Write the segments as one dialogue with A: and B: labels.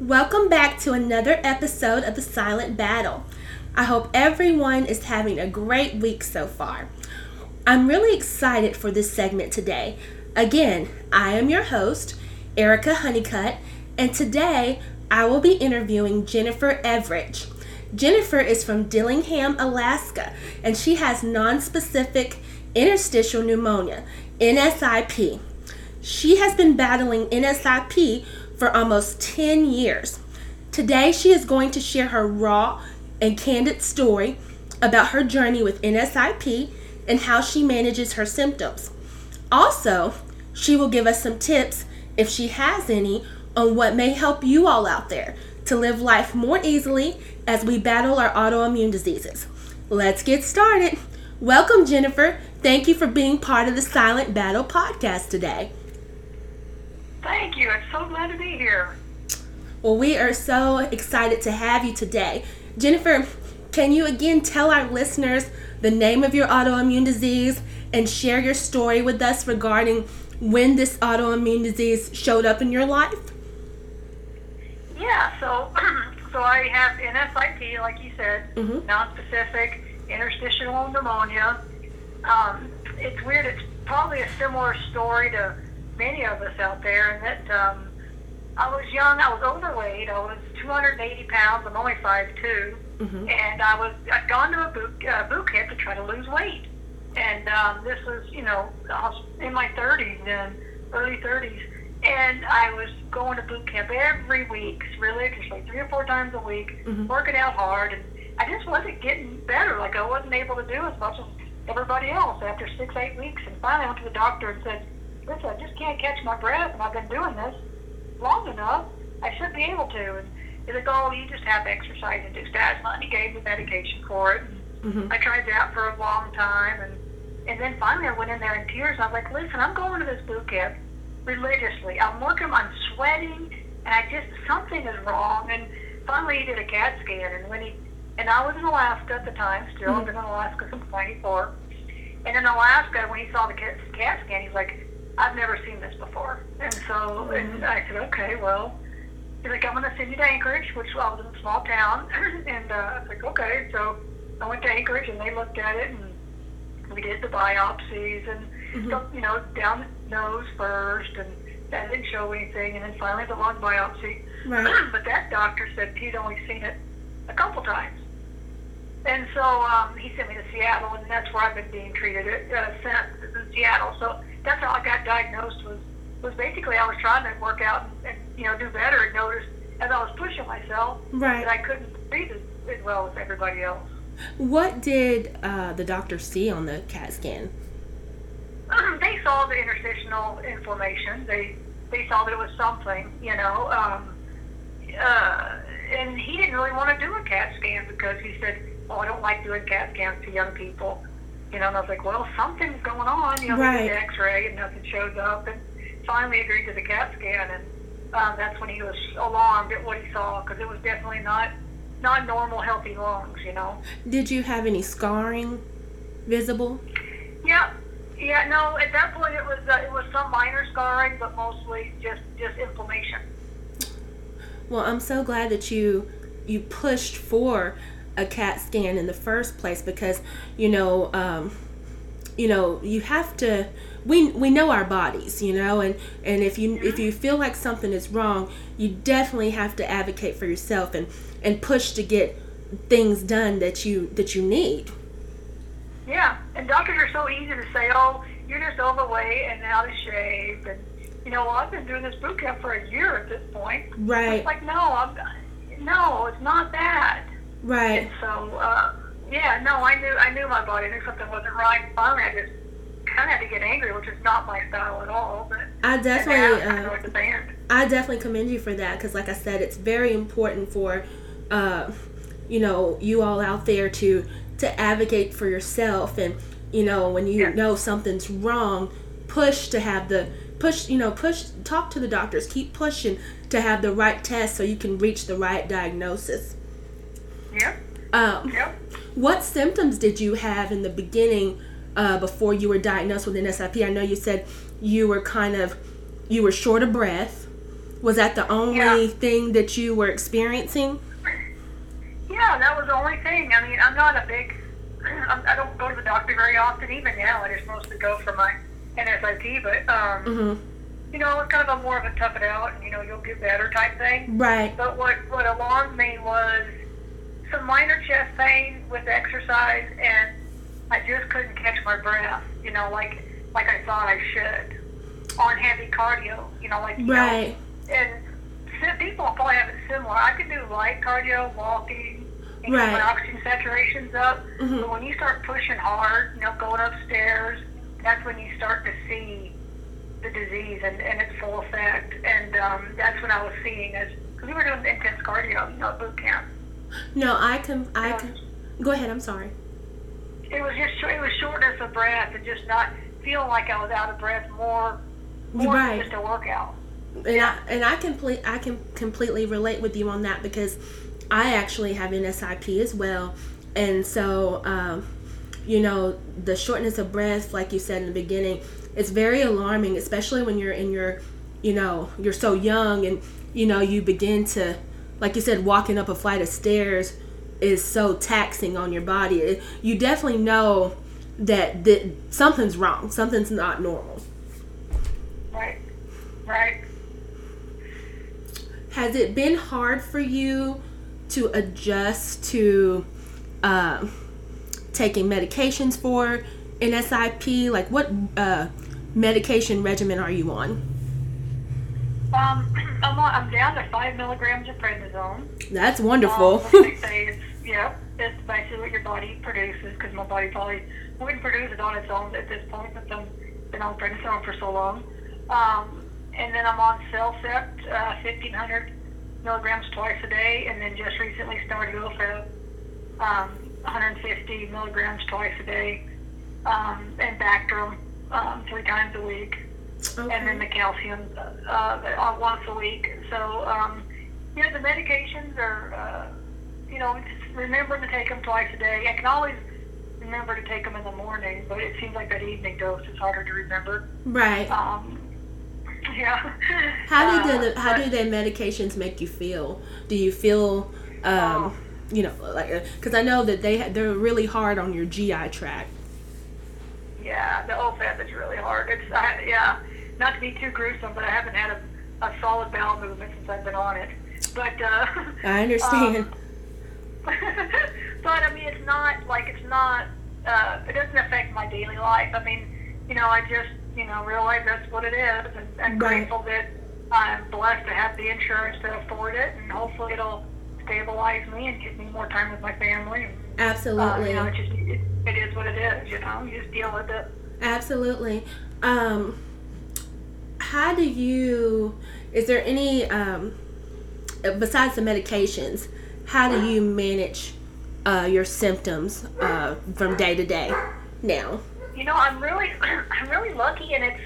A: Welcome back to another episode of The Silent Battle. I hope everyone is having a great week so far. I'm really excited for this segment today. Again, I am your host, Erica Honeycutt, and today I will be interviewing Jennifer Evridge. Jennifer is from Dillingham, Alaska, and she has nonspecific interstitial pneumonia, NSIP. She has been battling NSIP for almost 10 years. Today, she is going to share her raw and candid story about her journey with NSIP and how she manages her symptoms. Also, she will give us some tips, if she has any, on what may help you all out there to live life more easily as we battle our autoimmune diseases. Let's get started. Welcome, Jennifer. Thank you for being part of the Silent Battle podcast today.
B: Thank you. I'm so glad to be here.
A: Well, we are so excited to have you today. Jennifer, can you again tell our listeners the name of your autoimmune disease and share your story with us regarding when this autoimmune disease showed up in your life?
B: Yeah, so so I have NSIP, like you said,
A: Mhm.
B: non-specific interstitial pneumonia. Um, it's weird. It's probably a similar story to many of us out there, in that um, I was young. I was overweight. I was 280 pounds. I'm only 5'2",
A: Mhm.
B: and I was I'd gone to a boot uh, boot camp to try to lose weight. And um, this was, you know, I was in my 30s then, early 30s, and I was going to boot camp every week, religiously, three or four times a week,
A: Mhm.
B: working out hard, and I just wasn't getting better. Like I wasn't able to do as much as everybody else after six, eight weeks. And finally, I went to the doctor and said, "Listen, I just can't catch my breath, and I've been doing this long enough. I should be able to." And he's like, "Oh, you just have to exercise and do asthma," and he gave me medication for it.
A: Mhm.
B: I tried that for a long time, and and then finally I went in there in tears. And I was like, "Listen, I'm going to this boot camp religiously. I'm working, I'm sweating, and I just something is wrong." And finally, he did a CAT scan, and when he and I was in Alaska at the time, still I've been in Alaska since '94. And in Alaska, when he saw the CAT scan, he's like, "I've never seen this before." And so, and I said, "Okay, well." He's like, I'm going to send you to Anchorage, which I was in a small town. and uh, I was like, okay. So I went to Anchorage and they looked at it and we did the biopsies and,
A: Mhm.
B: so, you know, down the nose first and that didn't show anything. And then finally the lung biopsy.
A: Right.
B: but that doctor said he'd only seen it a couple times. And so um, he sent me to Seattle, and that's where I've been being treated at, uh, since in Seattle. So that's how I got diagnosed. Was was basically I was trying to work out and, and you know do better, and noticed as I was pushing myself
A: Right.
B: that I couldn't breathe as, as well as everybody else.
A: What did uh, the doctor see on the CAT scan?
B: they saw the interstitial inflammation. They they saw that it was something, you know. Um, uh, and he didn't really want to do a CAT scan because he said, "Oh, I don't like doing CAT scans to young people." You know, and I was like, "Well, something's going on." You know,
A: Right.
B: the X-ray and nothing shows up, and finally agreed to the CAT scan, and um, that's when he was alarmed at what he saw because it was definitely not not normal, healthy lungs. You know.
A: Did you have any scarring visible?
B: Yeah, yeah. No, at that point it was uh, it was some minor scarring, but mostly just just inflammation.
A: Well, I'm so glad that you you pushed for a CAT scan in the first place because you know um, you know you have to we we know our bodies you know and and if you if you feel like something is wrong you definitely have to advocate for yourself and and push to get things done that you that you need
B: Yeah, and doctors are so easy to say, "Oh, you're just overweight and out of shape," and you know, well, I've been doing this boot camp for a year at this point.
A: right
B: It's like, no, I'm no, it's not that.
A: Right
B: And so, uh, yeah, no, I knew I knew my body. Knew something wasn't right. Finally, I just kind of had to get angry, which is not my style at all. But
A: I definitely uh,
B: know it's a band.
A: I definitely commend you for that because, like I said, it's very important for, uh, you know, you all out there to to advocate for yourself, and you know, when you
B: Yeah.
A: know something's wrong, push to have the push. You know, push. Talk to the doctors. Keep pushing to have the right test so you can reach the right diagnosis.
B: Yep,
A: Um,
B: yep.
A: what symptoms did you have in the beginning uh, before you were diagnosed with NSIP? I know you said you were kind of you were short of breath. Was that the only
B: Yeah.
A: thing that you were experiencing?
B: Yeah, that was the only thing. I mean, I'm not a big. I'm, I don't go to the doctor very often. Even now, I just mostly go for my NSIP. But um,
A: hmm
B: you know, it's kind of a more of a tough it out, and you know, you'll get better type thing.
A: Right.
B: But what what alarmed me was some minor chest pain with exercise, and I just couldn't catch my breath. You know, like like I thought I should on heavy cardio. You know, like you know,
A: Right.
B: and people probably have it similar. I can do light cardio, walking, and
A: Right.
B: get my oxygen saturation's up.
A: Mhm.
B: But when you start pushing hard, you know, going upstairs, that's when you start to see the disease and, and its full effect. And um, that's when I was seeing as because we were doing intense cardio, you know, boot camp.
A: No, I can. I can. Go ahead. I'm sorry.
B: It was just it was shortness of breath and just not feeling like I was out of breath more more
A: Right.
B: than just a workout.
A: and I and I complete I can completely relate with you on that because I actually have NSIP as well, and so um, you know the shortness of breath, like you said in the beginning, it's very alarming, especially when you're in your, you know, you're so young and you know you begin to, like you said, walking up a flight of stairs is so taxing on your body. You definitely know that, that something's wrong, something's not normal.
B: Right. Right.
A: Has it been hard for you to adjust to uh, taking medications for NSIP? Like, what uh, medication regimen are you on?
B: Um, I'm on, I'm down to five milligrams of prednisone.
A: That's wonderful.
B: Um, say yeah, it's basically what your body produces because my body probably wouldn't produce it on its own at this point since I've been on prednisone for so long. Um, and then I'm on Cellcept, uh, 1500 milligrams twice a day, and then just recently started Ofev, um, 150 milligrams twice a day, um, and Bactrim um, three times a week and then the calcium uh, uh, once a week. So, um, you know, the medications are, uh, you know, just remember to take them twice a day. I can always remember to take them in the morning, but it seems like that evening dose is harder to remember.
A: Right.
B: Um, yeah.
A: How do
B: Uh,
A: the how
B: but-
A: do the medications make you feel? Do you feel, um, you know, like because I know that they they're really hard on your GI tract.
B: Yeah, the Ofev is really hard. It's I, yeah, not to be too gruesome, but I haven't had a, a solid bowel movement since I've been on it. But uh,
A: I understand.
B: but I mean, it's not like it's not. Uh, it doesn't affect my daily life. I mean, you know, I just you know realize that's what it is, and I'm
A: Right.
B: grateful that I'm blessed to have the insurance to afford it, and hopefully it'll stabilize me and give me more time with my family. And, uh,
A: Absolutely.
B: you know, it just it, it is what it is. You know, you just deal with it.
A: Absolutely. Um, how do you? Is there any um, besides the medications? How do you manage uh, your symptoms uh, from day to day now?
B: You know, I'm really, I'm really lucky, and it's,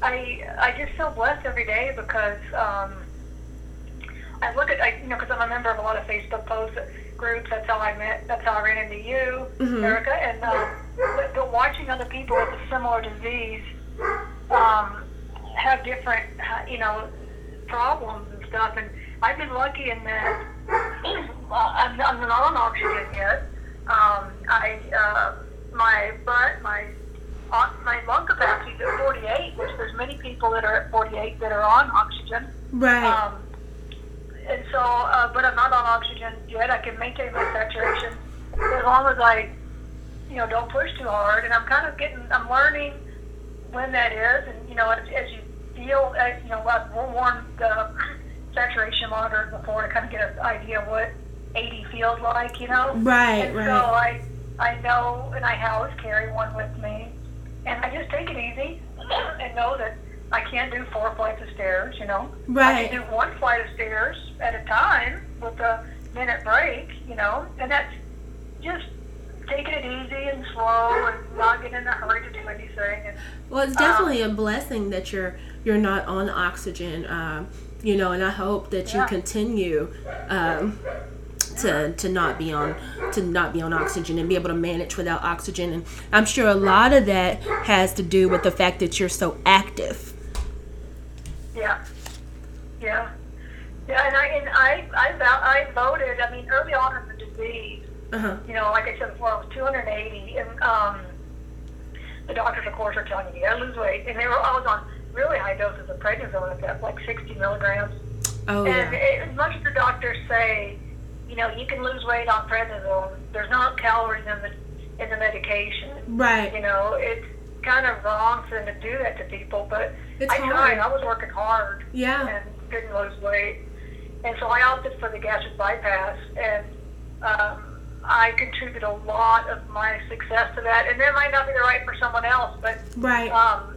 B: I, I just feel blessed every day because um, I look at, I, you know, because I'm a member of a lot of Facebook posts groups. That's how I met. That's how I ran into you,
A: Mhm.
B: Erica, and uh, but, but watching other people with a similar disease um, have different, uh, you know, problems and stuff, and I've been lucky in that I'm, I'm not on oxygen yet. Um, I, uh, my butt, my uh, my lung capacity is at 48, which there's many people that are at 48 that are on oxygen.
A: Right.
B: Um, and so, uh, but I'm not on oxygen yet. I can maintain my saturation as long as I, you know, don't push too hard. And I'm kind of getting, I'm learning when that is. And, you know, as, as you feel, uh, you know, I've worn the saturation monitor before to kind of get an idea of what 80 feels like, you know?
A: right.
B: and
A: Right.
B: so I, I know, and I always carry one with me, and I just take it easy and know that I can't do four flights of stairs. You know,
A: Right.
B: I can do one flight of stairs at a time with a minute break. You know, and that's just taking it easy and slow and not getting in a hurry to do anything. And
A: Well, it's definitely a blessing that you're you're not on oxygen. Um, you know, and I hope that you
B: Yeah.
A: continue um, to to not be on to not be on oxygen and be able to manage without oxygen. And I'm sure a lot of that has to do with the fact that you're so active.
B: yeah, Yeah. Yeah, and I and I I, I voted. I mean, early on in the disease,
A: Uh huh.
B: you know, like I said before, I was 280, and um, the doctors, of course, are telling you you gotta lose weight, and they were I was on really high doses of prednisone at that, like 60 milligrams.
A: Oh
B: And
A: yeah.
B: it, as much as the doctors say, you know, you can lose weight on prednisone, there's not calories in the in the medication.
A: Right.
B: You know, it's kind of wrong for them to do that to people, but
A: It's
B: I tried. I was working hard
A: Yeah.
B: and didn't lose weight. And so I opted for the gastric bypass, and um, I contribute a lot of my success to that. And that might not be the right for someone else, but
A: Right.
B: um,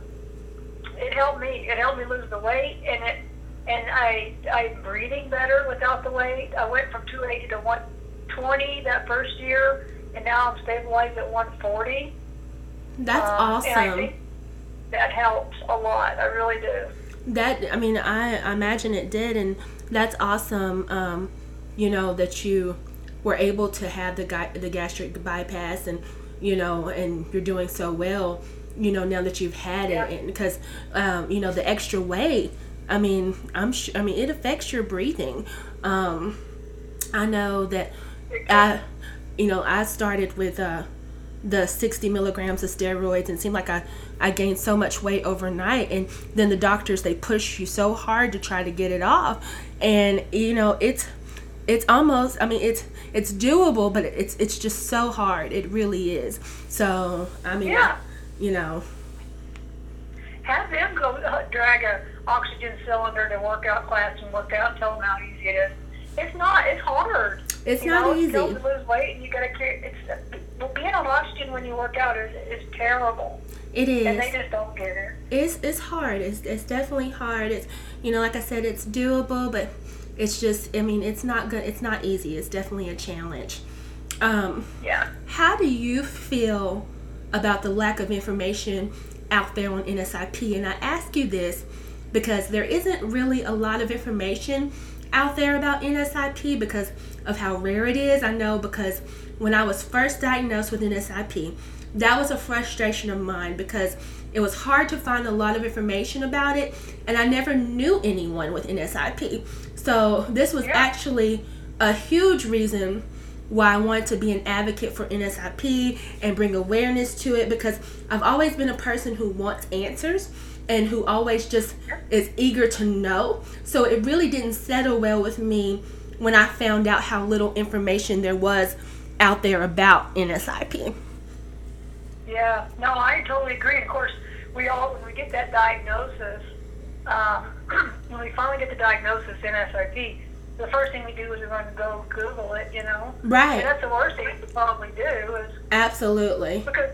B: it helped me. It helped me lose the weight, and it and I I'm breathing better without the weight. I went from 280 to 120 that first year, and now I'm stabilized at 140.
A: That's
B: Um,
A: awesome.
B: think that helps a lot. I really do.
A: That I mean, I, I imagine it did, and that's awesome. Um, you know that you were able to have the the gastric bypass, and you know, and you're doing so well. You know, now that you've had
B: Yeah.
A: it, because um, you know the extra weight. I mean, I'm sh- I mean, it affects your breathing. Um, I know that I, you know, I started with uh, the 60 milligrams of steroids and it seemed like I, I gained so much weight overnight. And then the doctors, they push you so hard to try to get it off. And, you know, it's, it's almost, I mean, it's, it's doable, but it's, it's just so hard. It really is. So, I mean,
B: Yeah.
A: you know,
B: have them go uh, drag a oxygen cylinder to workout class and work out tell them how easy it is. It's not. It's hard.
A: It's
B: you
A: not
B: know,
A: easy.
B: To lose weight, and you gotta carry. It's well, being on oxygen when you work out is is terrible,
A: it is.
B: and they just don't get it.
A: it's it's hard. It's it's definitely hard. It's you know, like I said, it's doable, but it's just I mean, it's not good. It's not easy. It's definitely a challenge. Um,
B: Yeah.
A: how do you feel about the lack of information out there on NSIP? And I ask you this because there isn't really a lot of information out there about NSIP because of how rare it is. I know because when I was first diagnosed with NSIP, that was a frustration of mine because it was hard to find a lot of information about it and I never knew anyone with NSIP. So this was
B: Yeah.
A: actually a huge reason why I wanted to be an advocate for NSIP and bring awareness to it because I've always been a person who wants answers and who always just is eager to know. So it really didn't settle well with me when I found out how little information there was out there about NSIP.
B: Yeah, no, I totally agree. Of course, we all when we get that diagnosis, um, when we finally get the diagnosis in SIP, the first thing we do is we're going to go Google it. You know,
A: Right.
B: and that's the worst thing we probably do is
A: Absolutely.
B: because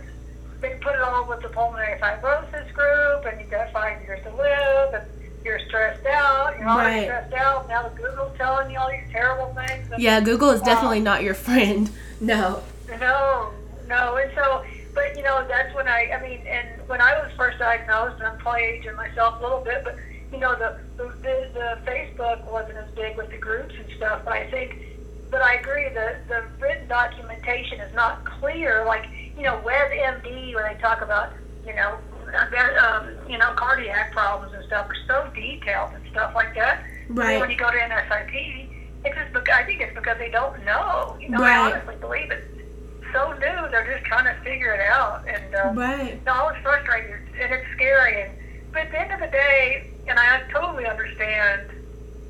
B: they put it all with the pulmonary fibrosis group, and you've got five years to live, and you're stressed out. You're already
A: Right.
B: stressed out. Now the Google's telling you all these terrible things. And
A: Yeah, Google is um, definitely not your friend. No.
B: No, no, and so, but you know, that's when I, I mean, and when I was first diagnosed, and I'm probably aging myself a little bit, but you know, the the, the, Facebook wasn't as big with the groups and stuff. But I think, but I agree, the the written documentation is not clear. Like you know, WebMD when they talk about, you know, um, you know, cardiac problems and stuff are so detailed and stuff like that. And
A: Right.
B: when you go to NSIP, it's just because I think it's because they don't know. You know,
A: Right.
B: I honestly believe it's so new. They're just trying to figure it out. And uh,
A: Right.
B: no, it's frustrating and it's scary. And but at the end of the day, and I totally understand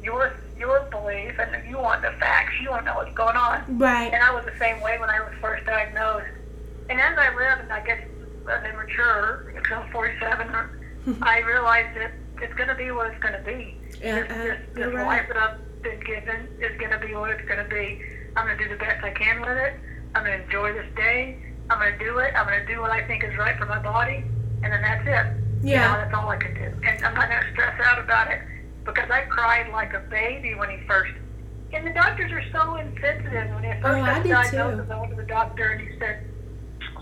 B: your your belief and you want the facts. You want to know what's going on.
A: Right.
B: And I was the same way when I was first diagnosed. And as I live, and I guess as I mature, I'm 47, I realized that it's going to be what it's going to be.
A: Yeah,
B: this
A: uh,
B: this, this
A: right.
B: life that I've been given is going to be what it's going to be. I'm going to do the best I can with it. I'm going to enjoy this day. I'm going to do it. I'm going to do what I think is right for my body, and then that's it. You
A: Yeah.
B: know, that's all I can do. And I'm not going to stress out about it because I cried like a baby when he first. And the doctors are so insensitive. When he first
A: Oh, I
B: diagnosed. I went to the doctor and he said,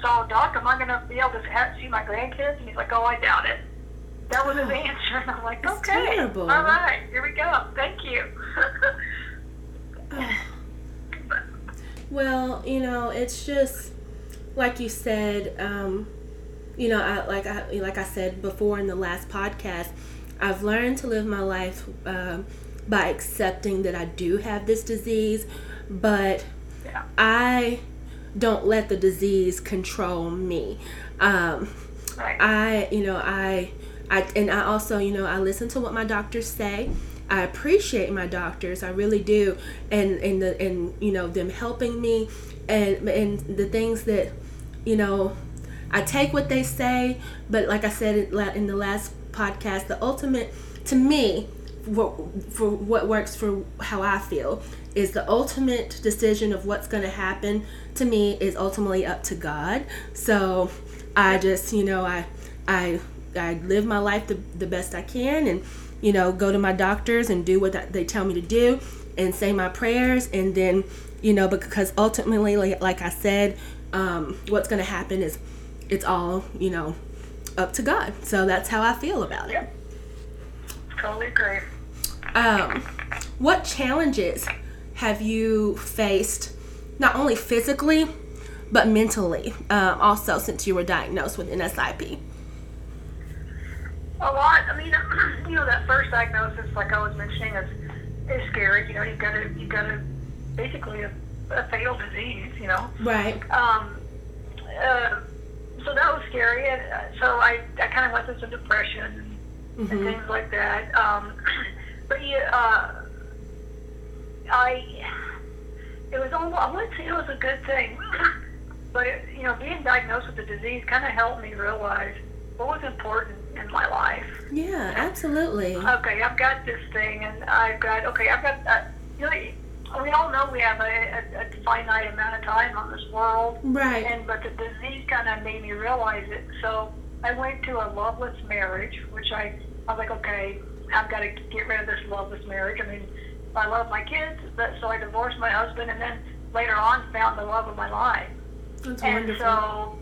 B: "So, doc, am I going to be able to have, see my grandkids?" And he's like, "Oh, I doubt it." That was his
A: Oh,
B: answer. And I'm like, "Okay,
A: terrible.
B: all right, here we go. Thank you."
A: Well, you know, it's just like you said. Um, you know, I, like I like I said before in the last podcast, I've learned to live my life um, by accepting that I do have this disease, but
B: Yeah.
A: I don't let the disease control me. Um,
B: Right.
A: I, you know, I, I, and I also, you know, I listen to what my doctors say. I appreciate my doctors, I really do, and and the and you know them helping me, and and the things that, you know, I take what they say, but like I said in the last podcast, the ultimate to me, for, for what works for how I feel, is the ultimate decision of what's going to happen to me is ultimately up to God. So I just, you know, I I I live my life the, the best I can and you know, go to my doctors and do what they tell me to do and say my prayers and then, you know, because ultimately like, I said, um, what's going to happen is it's all, you know, up to God. So that's how I feel about it.
B: Totally agree.
A: Um, what challenges have you faced, not only physically, but mentally, um, also since you were diagnosed with NSIP?
B: A lot. I mean, you know, that first diagnosis, like I was mentioning, is is scary. You know, you've got to you've got to basically a, a fatal disease. You know.
A: Right.
B: Um, uh, so that was scary, and uh, so I, I kind of went through some depression and, and things like that. Um, but yeah, uh, I it was almost I wouldn't say it was a good thing, but it, you know, being diagnosed with the disease kind of helped me realize what was important in my life.
A: Yeah, absolutely.
B: Okay, I've got this thing, and I've got okay, I've got uh, you know. We all know we have a, a, a finite amount of time on this world,
A: Right.
B: and but the disease kind of made me realize it. So I went to a loveless marriage, which I I was like, okay, I've got to get rid of this loveless marriage. I mean, I love my kids, but so I divorced my husband, and then later on found the love of my life.
A: That's
B: And
A: wonderful.
B: so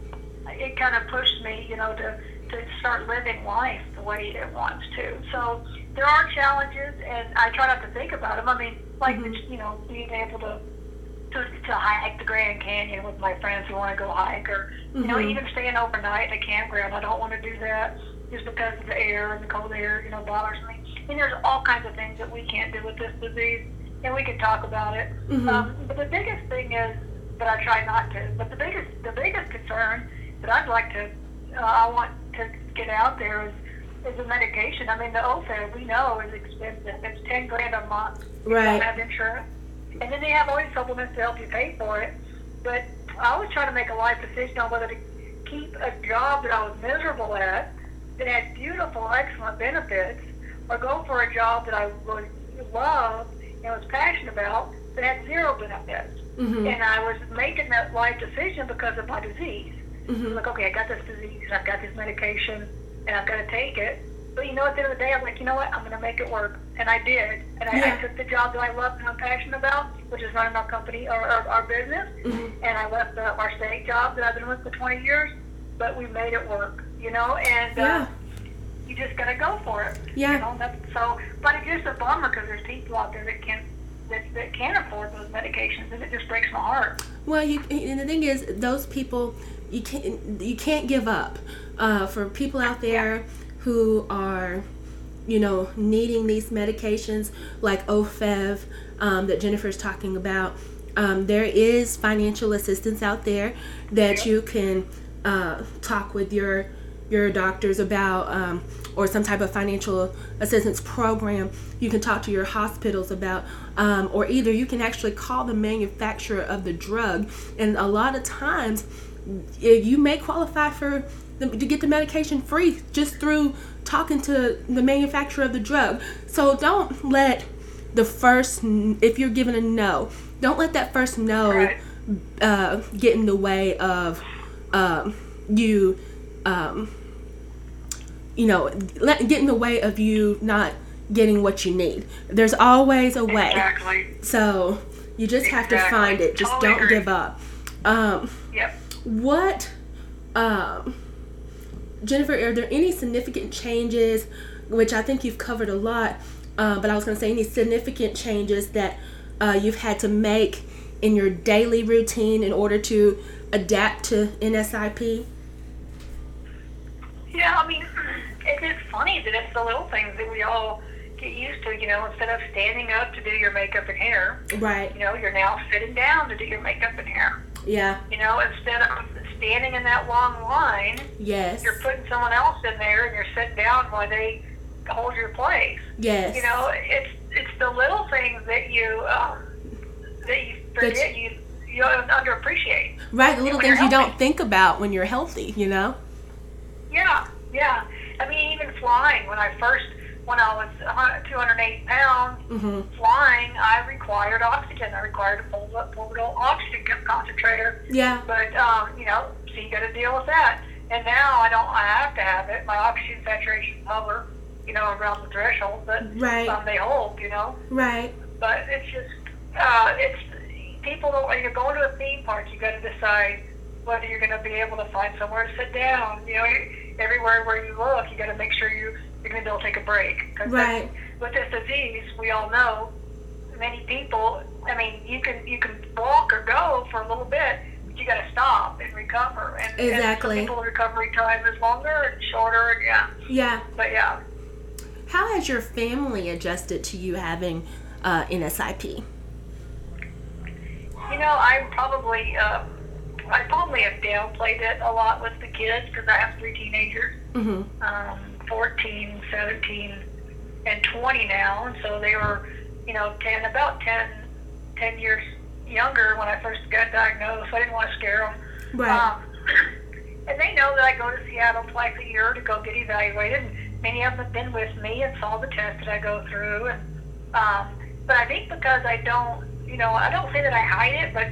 B: it kind of pushed me, you know, to to start living life the way it wants to. So there are challenges, and I try not to think about them. I mean, like you know, being able to to, to hike the Grand Canyon with my friends who want to go hike, or you know,
A: Mhm.
B: even staying overnight at a campground. I don't want to do that just because of the air and the cold air, you know, bothers me. And there's all kinds of things that we can't do with this disease, and we can talk about it.
A: Mhm.
B: Um, but the biggest thing is that I try not to. But the biggest the biggest concern that I'd like to uh, I want to get out there is is the medication. I mean, the Ofev we know is expensive. It's ten grand a month.
A: Right.
B: don't have insurance, and then they have all these supplements to help you pay for it. But I always try to make a life decision on whether to keep a job that I was miserable at that had beautiful, excellent benefits, or go for a job that I really loved and was passionate about that had zero benefits.
A: Mhm.
B: And I was making that life decision because of my disease. I'm
A: Mhm.
B: like, okay, I got this disease, and I've got this medication, and I've got to take it. But you know, at the end of the day, I'm like, you know what? I'm going to make it work, and I did. And I,
A: Yeah.
B: I took the job that I loved and I'm passionate about, which is running our company or our, our business.
A: Mhm.
B: And I left the, our state job that I've been with for 20 years, but we made it work. You know, and uh, you just got to go for it.
A: Yeah.
B: You know, that's, so, but it's just a bummer because there's people out there that can't that, that can't afford those medications, and it just breaks my heart.
A: Well, you and the thing is, those people you can't you can't give up. Uh, for people out there who are, you know, needing these medications like Ofev um, that Jennifer's talking about, um, there is financial assistance out there that you can uh, talk with your your doctors about um, or some type of financial assistance program. You can talk to your hospitals about um, or either you can actually call the manufacturer of the drug. And a lot of times you may qualify for the, to get the medication free just through talking to the manufacturer of the drug so don't let the first if you're given a no don't let that first no
B: Right.
A: uh, get in the way of um, you um, you know let get in the way of you not getting what you need there's always a way
B: Exactly.
A: so you just have to find it just
B: Totally
A: don't
B: agree.
A: give up um,
B: Yep.
A: what um, jennifer are there any significant changes which i think you've covered a lot uh, but i was going to say any significant changes that uh, you've had to make in your daily routine in order to adapt to nsip
B: Yeah, I mean, it's just funny that it's the little things that we all get used to, you know, instead of standing up to do your makeup and hair,
A: Right.
B: you know, you're now sitting down to do your makeup and hair.
A: Yeah.
B: You know, instead of standing in that long line,
A: Yes.
B: you're putting someone else in there and you're sitting down while they hold your place.
A: Yes.
B: You know, it's it's the little things that you um, that you forget you you underappreciate.
A: Right. The little things you don't think about when you're healthy. You know.
B: Yeah, yeah. I mean, even flying. When I first, when I was 100 280 pounds,
A: Mhm.
B: flying, I required oxygen. I required a pulmonary oxygen concentrator.
A: Yeah.
B: But um, you know, so you got to deal with that. And now I don't. I have to have it. My oxygen saturation hover, you know, around the threshold that
A: Right.
B: um, they hold. You know,
A: Right.
B: but it's just uh, it's people don't. When you're going to a theme park, you got to decide whether you're going to be able to find somewhere to sit down. You know, everywhere where you look, you got to make sure you you're going to be able to take a break. 'Cause
A: Right.
B: With this disease, we all know many people. I mean, you can you can walk or go for a little bit, but you got to stop and recover. And,
A: Exactly.
B: And some people's recovery time is longer and shorter. And yeah,
A: Yeah.
B: but yeah.
A: How has your family adjusted to you having uh, NSIP?
B: You know, I probably, uh, I probably have downplayed it a lot with the kids because I have three teenagers,
A: Mm-hmm.
B: um, 14, 17, and 20 now. And so they were, you know, 10, about 10, 10 years younger when I first got diagnosed. I didn't want to scare them.
A: Right.
B: Um, and they know that I go to Seattle twice a year to go get evaluated. And many of them have been with me and saw the tests that I go through. And um, but I think because I don't, you know, I don't say that I hide it, but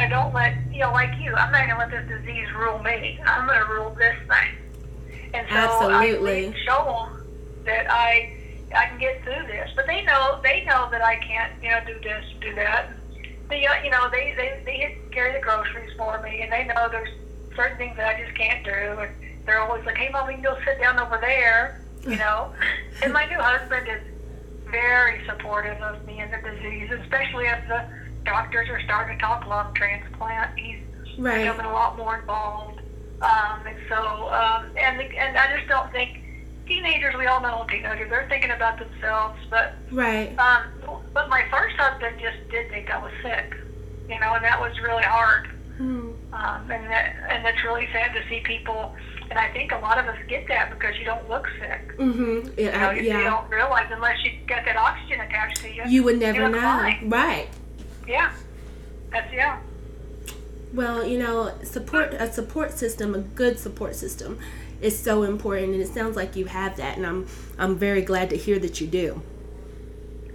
B: I don't let, you know, like you, I'm not going to let this disease rule me. I'm going to rule this thing. And so
A: Absolutely.
B: I show them that I I can get through this. But they know they know that I can't, you know, do this, do that. They, uh, you know, they they they carry the groceries for me, and they know there's certain things that I just can't do. And they're always like, "Hey, mom, we can go sit down over there," you know. and my new husband is very supportive of me and the disease, especially as the doctors are starting to talk lung transplant. He's
A: Right.
B: becoming a lot more involved. Um, and so, um, and and I just don't think teenagers. We all know teenagers. They're thinking about themselves, but
A: Right.
B: um, but my first husband just did think I was sick, you know, and that was really hard.
A: Hmm.
B: Um, and that and that's really sad to see people. And I think a lot of us get that because you don't look sick.
A: Mm-hmm.
B: You know,
A: Yeah.
B: you, you don't realize unless you got that oxygen attached to you.
A: You would never
B: look
A: know.
B: fine.
A: Right.
B: Yeah. That's yeah.
A: Well, you know, support a support system, a good support system, is so important, and it sounds like you have that, and I'm I'm very glad to hear that you do.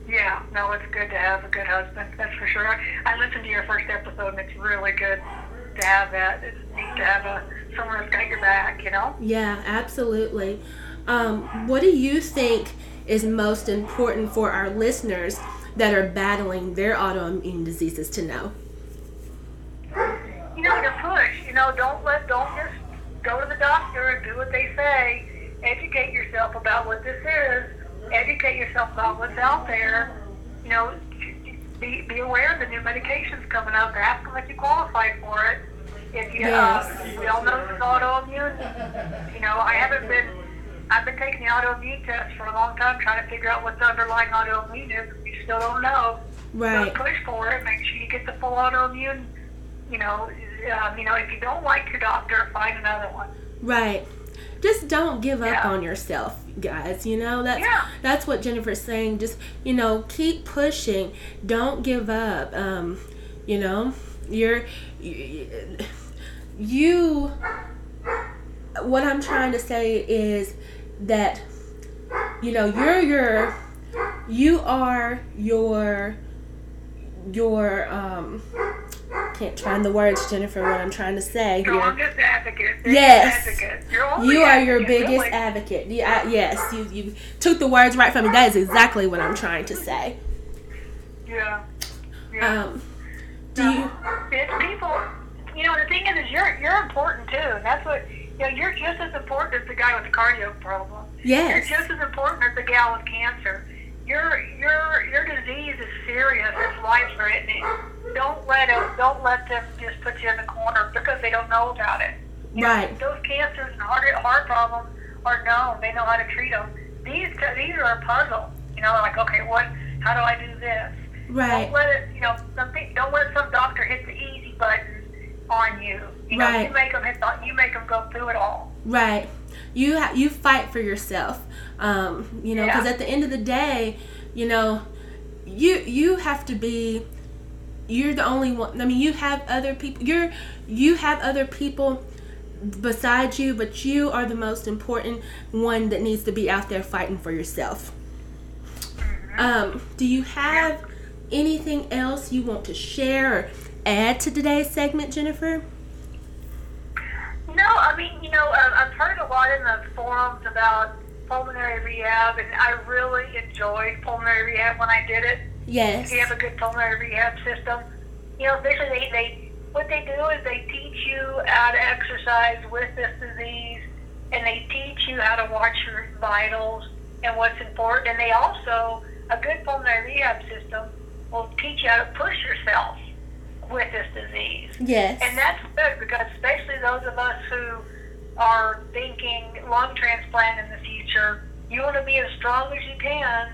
B: Yeah, no, it's good to have a good husband. That's for sure. I, I listened to your first episode, and it's really good to have that. It's neat to have a someone that's got your back. You know.
A: Yeah, absolutely. Um, what do you think is most important for our listeners that are battling their autoimmune diseases to know?
B: You know, to push. You know, don't let don't just go to the doctor and do what they say. Educate yourself about what this is. Educate yourself about what's out there. You know, be, be aware of the new medications coming up. Ask them if you qualify for it. If you,
A: Yes.
B: uh, we all know it's autoimmune. You know, I haven't been. I've been taking the autoimmune test for a long time, trying to figure out what the underlying autoimmune is. We still don't know.
A: Right.
B: So push for it. Make sure you get the full autoimmune. You know, um, you know, if you don't like your doctor, find another one.
A: Right. Just don't give up
B: Yeah.
A: on yourself, guys. You know that's
B: Yeah.
A: that's what Jennifer's saying. Just you know, keep pushing. Don't give up. Um, you know, you're you. What I'm trying to say is that you know you're your you are your your um can't find the words jennifer what i'm trying to say here
B: Strongest advocate.
A: Yes.
B: Advocate.
A: You are your biggest
B: really.
A: advocate yeah yes you you took the words right from me that is exactly what i'm trying to say
B: Yeah. Yeah.
A: um do you
B: it's people. You know, the thing is, is you're you're important too, and that's what you know. You're just as important as the guy with the cardio problem.
A: yes
B: You're just as important as the gal with cancer. Your your your disease is serious. It's life threatening. Don't let it. Don't let them just put you in the corner because they don't know about it. You know,
A: Right.
B: those cancers and heart heart problems are known. They know how to treat them. These these are a puzzle. You know, like okay, what? How do I do this?
A: Right.
B: Don't let it. You know, some don't let some doctor hit the easy button on you. You know,
A: Right.
B: you make them hit. The, you make them go through it all.
A: Right. You ha- you fight for yourself. Um, you know, because
B: Yeah.
A: at the end of the day, you know, you you have to be. You're the only one. I mean, you have other people. You're you have other people beside you, but you are the most important one that needs to be out there fighting for yourself. Um, do you have anything else you want to share or add to today's segment, Jennifer?
B: No, I mean, you know, I've heard a lot in the forums about pulmonary rehab, and I really enjoyed pulmonary rehab when I did it.
A: Yes.
B: If you have a good pulmonary rehab system, you know, basically they, they what they do is they teach you how to exercise with this disease, and they teach you how to watch your vitals and what's important. And they also a good pulmonary rehab system will teach you how to push yourself with this disease.
A: Yes.
B: And that's good because especially those of us who are thinking lung transplant in the future, you want to be as strong as you can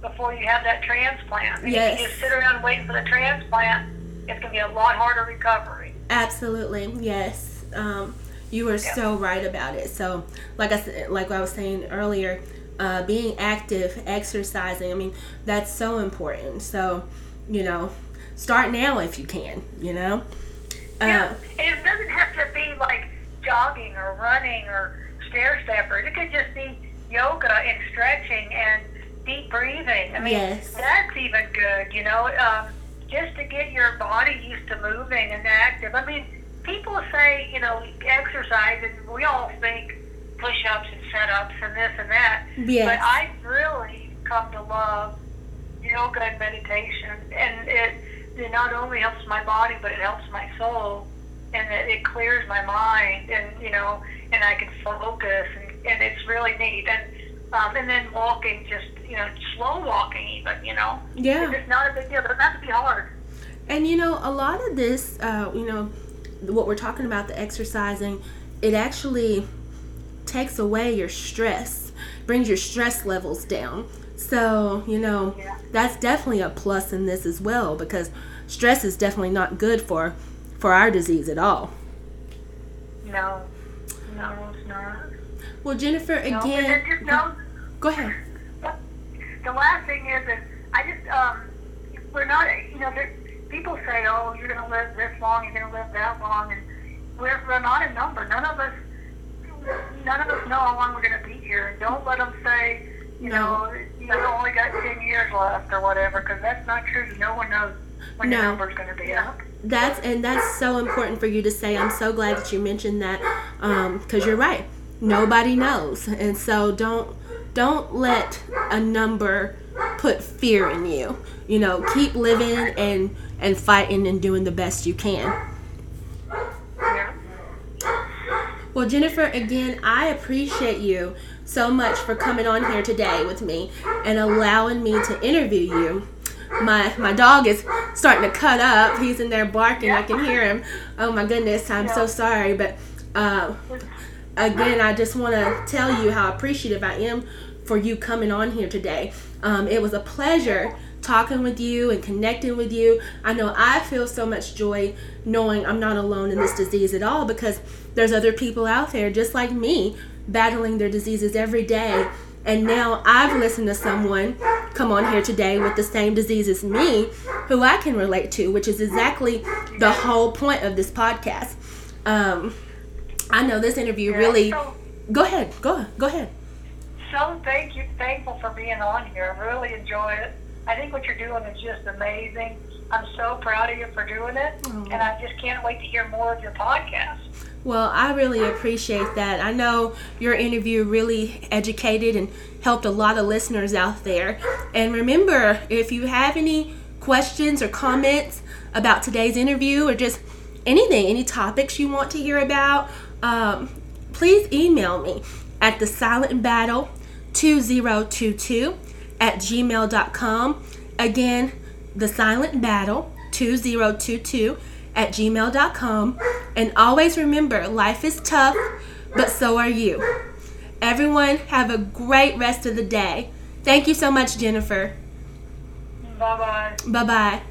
B: before you have that transplant. And
A: Yes.
B: If you just sit around waiting for the transplant, it's going to be a lot harder recovery.
A: Absolutely, yes. Um, you were
B: Yeah.
A: so right about it. So, like I said, like I was saying earlier, uh, being active, exercising. I mean, that's so important. So, you know, start now if you can. You know.
B: Yeah.
A: Uh,
B: And it doesn't have to be like jogging or running or stair steppers. It could just be yoga and stretching and deep breathing. I mean,
A: Yes.
B: that's even good, you know, um, just to get your body used to moving and active. I mean, people say, you know, exercise, and we all think push ups and set ups and this and that.
A: Yes.
B: But I really come to love yoga and meditation, and it, it not only helps my body, but it helps my soul, and it, it clears my mind, and you know, and I can focus, and, and it's really neat. And um, and then walking, just you know, slow walking, even you know,
A: yeah.
B: it's not a big deal. It doesn't have to be hard.
A: And you know, a lot of this, uh, you know, what we're talking about, the exercising, it actually takes away your stress, brings your stress levels down. So, you know,
B: Yeah.
A: that's definitely a plus in this as well because stress is definitely not good for for our disease at all.
B: No, no.
A: Well, Jennifer, again,
B: just know
A: go ahead.
B: the last thing is that I just um we're not you know there, people say oh you're going to live this long you're going to live that long and we're we're not a number none of us none of us know how long we're going to be here don't let them say you
A: No.
B: know you've only got 10 years left or whatever because that's not true no one knows when your
A: No.
B: number's going to be up
A: That's and that's so important for you to say. I'm so glad that you mentioned that because you're right. Nobody knows, and so don't don't let a number put fear in you. You know, keep living and and fighting and doing the best you can. Well, Jennifer, again, I appreciate you so much for coming on here today with me and allowing me to interview you. My my dog is starting to cut up. He's in there barking. I can hear him. Oh my goodness, I'm so sorry, but uh, again, I just want to tell you how appreciative I am for you coming on here today. Um, it was a pleasure talking with you and connecting with you. I know I feel so much joy knowing I'm not alone in this disease at all because there's other people out there just like me battling their diseases every day. And now I've listened to someone come on here today with the same disease as me who I can relate to, which is exactly the whole point of this podcast. Um, I know this interview
B: Yeah,
A: really.
B: so-
A: Go ahead. Go go ahead.
B: so thank you, thankful for being on here. I really enjoy it. I think what you're doing is just amazing. I'm so proud of you for doing it, and I just can't wait to hear more of your podcast.
A: Well, I really appreciate that. I know your interview really educated and helped a lot of listeners out there. And remember, if you have any questions or comments about today's interview or just anything, any topics you want to hear about, um, please email me at the silent battle 2022 at gmail.com. Again, the silent battle 2022 at gmail.com. And always remember life is tough, but so are you. Everyone, have a great rest of the day Thank you so much, Jennifer.
B: Bye bye.
A: Bye bye.